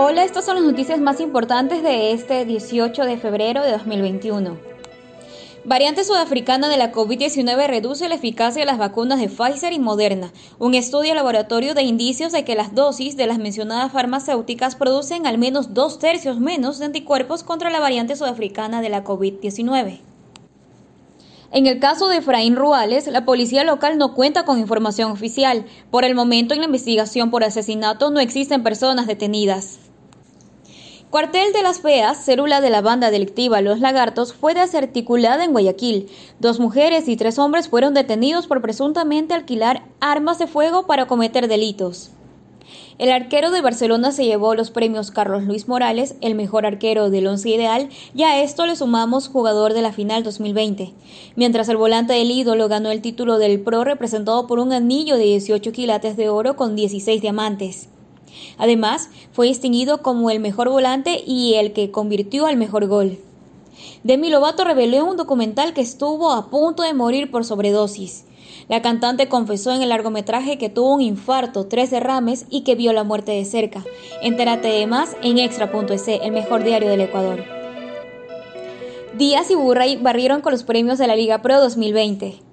Hola, estas son las noticias más importantes de este 18 de febrero de 2021. Variante sudafricana de la COVID-19 reduce la eficacia de las vacunas de Pfizer y Moderna. Un estudio laboratorio de indicios de que las dosis de las mencionadas farmacéuticas producen al menos dos tercios menos de anticuerpos contra la variante sudafricana de la COVID-19. En el caso de Efraín Ruales, la policía local no cuenta con información oficial. Por el momento, en la investigación por asesinato no existen personas detenidas. Cuartel de las Feas, célula de la banda delictiva Los Lagartos, fue desarticulada en Guayaquil. Dos mujeres y tres hombres fueron detenidos por presuntamente alquilar armas de fuego para cometer delitos. El arquero de Barcelona se llevó los premios Carlos Luis Morales, el mejor arquero del once ideal, y a esto le sumamos jugador de la final 2020. Mientras el volante del ídolo ganó el título del Pro representado por un anillo de 18 quilates de oro con 16 diamantes. Además, fue distinguido como el mejor volante y el que convirtió al mejor gol. Demi Lovato reveló en un documental que estuvo a punto de morir por sobredosis. La cantante confesó en el largometraje que tuvo un infarto, tres derrames y que vio la muerte de cerca. Entérate de más en extra.es, el mejor diario del Ecuador. Díaz y Burray barrieron con los premios de la Liga Pro 2020.